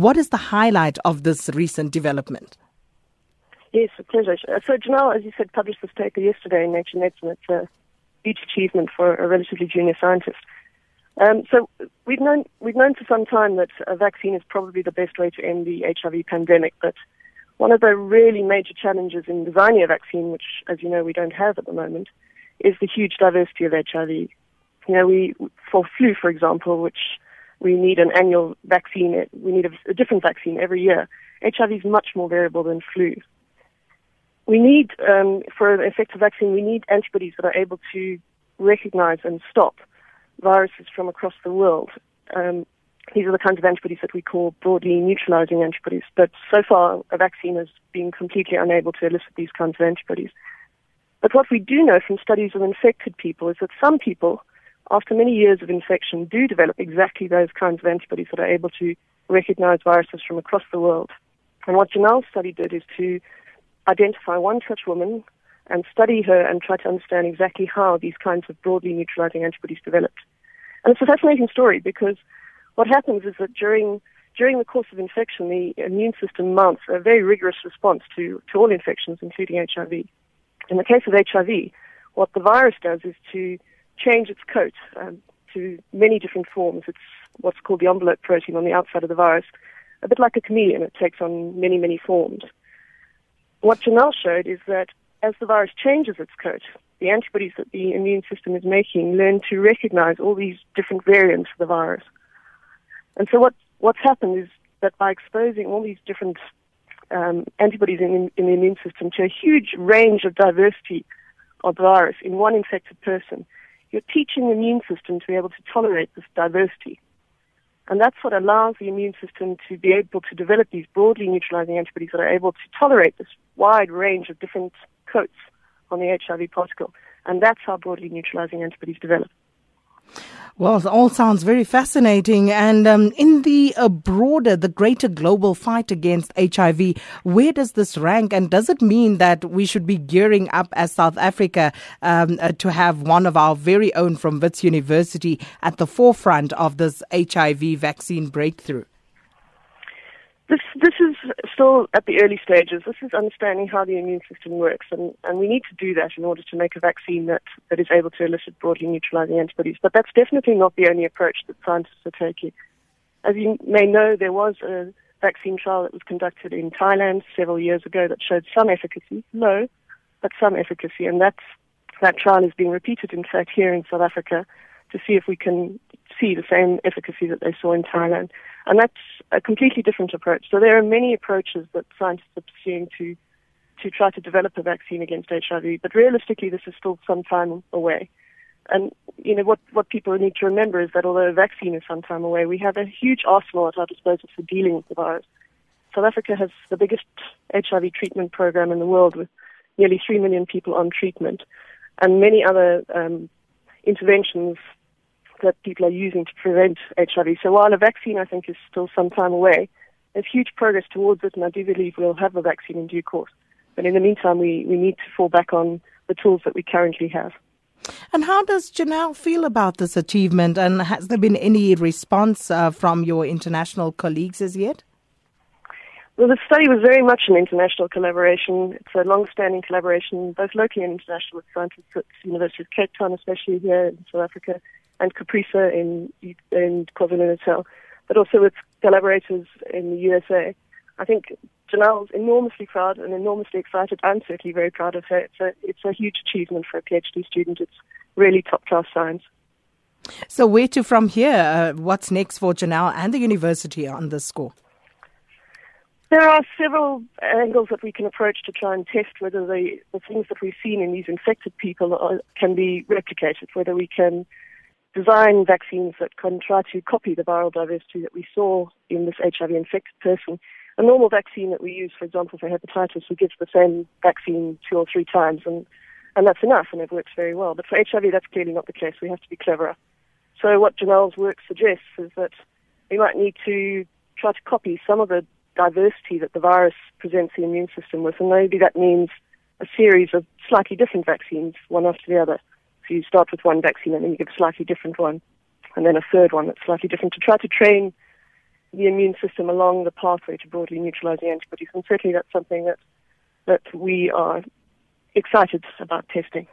What is the highlight of this recent development? Yes, a pleasure. So Jinal, as you said, published this paper yesterday in Nature Medicine. It's a huge achievement for a relatively junior scientist. Um, so we've known we've known for some time that a vaccine is probably the best way to end the HIV pandemic. But one of the really major challenges in designing a vaccine, which, as you know, we don't have at the moment, is the huge diversity of HIV. You know, we for flu, for example, which we need an annual vaccine, we need a, a different vaccine every year. HIV is much more variable than flu. We need, um, for an effective vaccine, we need antibodies that are able to recognize and stop viruses from across the world. Um, these are the kinds of antibodies that we call broadly neutralizing antibodies. But so far, a vaccine has been completely unable to elicit these kinds of antibodies. But what we do know from studies of infected people is that some people, after many years of infection, do develop exactly those kinds of antibodies that are able to recognize viruses from across the world. And what Jinal's study did is to identify one such woman and study her and try to understand exactly how these kinds of broadly neutralizing antibodies developed. And it's a fascinating story because what happens is that during during the course of infection, the immune system mounts a very rigorous response to, to all infections, including HIV. In the case of HIV, what the virus does is to change its coat um, to many different forms. It's what's called the envelope protein on the outside of the virus, a bit like a chameleon. It takes on many, many forms. What Jinal showed is that as the virus changes its coat, the antibodies that the immune system is making learn to recognize all these different variants of the virus. And so what, what's happened is that by exposing all these different um, antibodies in, in the immune system to a huge range of diversity of virus in one infected person, you're teaching the immune system to be able to tolerate this diversity. And that's what allows the immune system to be able to develop these broadly neutralizing antibodies that are able to tolerate this wide range of different coats on the HIV particle. And that's how broadly neutralizing antibodies develop. Well, it all sounds very fascinating. And um, in the uh, broader, the greater global fight against HIV, where does this rank? And does it mean that we should be gearing up as South Africa um, uh, to have one of our very own from Wits University at the forefront of this HIV vaccine breakthrough? This this is still at the early stages. This is understanding how the immune system works, and, and we need to do that in order to make a vaccine that, that is able to elicit broadly neutralizing antibodies. But that's definitely not the only approach that scientists are taking. As you may know, there was a vaccine trial that was conducted in Thailand several years ago that showed some efficacy, low, but some efficacy, and that's that trial is being repeated, in fact, here in South Africa to see if we can see the same efficacy that they saw in Thailand. And that's a completely different approach. So there are many approaches that scientists are pursuing to to try to develop a vaccine against HIV, but realistically, this is still some time away. And you know what what people need to remember is that although a vaccine is some time away, we have a huge arsenal at our disposal for dealing with the virus. South Africa has the biggest HIV treatment program in the world, with nearly three million people on treatment, and many other um, interventions that people are using to prevent HIV. So while a vaccine, I think, is still some time away, there's huge progress towards it, and I do believe we'll have a vaccine in due course. But in the meantime, we, we need to fall back on the tools that we currently have. And how does Jinal feel about this achievement? And has there been any response uh, from your international colleagues as yet? Well, the study was very much an international collaboration. It's a long-standing collaboration, both locally and international, with scientists at the University of Cape Town, especially here in South Africa, and CAPRISA in, in KwaZulu-Natal, but also with collaborators in the USA. I think Jinal's enormously proud and enormously excited. I'm certainly very proud of her. It's a, it's a huge achievement for a PhD student. It's really top-class science. So where to from here? Uh, what's next for Jinal and the university on this score? There are several angles that we can approach to try and test whether the, the things that we've seen in these infected people are, can be replicated, whether we can design vaccines that can try to copy the viral diversity that we saw in this HIV infected person. A normal vaccine that we use, for example, for hepatitis, we give the same vaccine two or three times, and, and that's enough, and it works very well. But for HIV, that's clearly not the case. We have to be cleverer. So what Jinal's work suggests is that we might need to try to copy some of the diversity that the virus presents the immune system with, and maybe that means a series of slightly different vaccines, one after the other you start with one vaccine and then you give a slightly different one, and then a third one that's slightly different to try to train the immune system along the pathway to broadly neutralize the antibodies. And certainly that's something that, that we are excited about testing.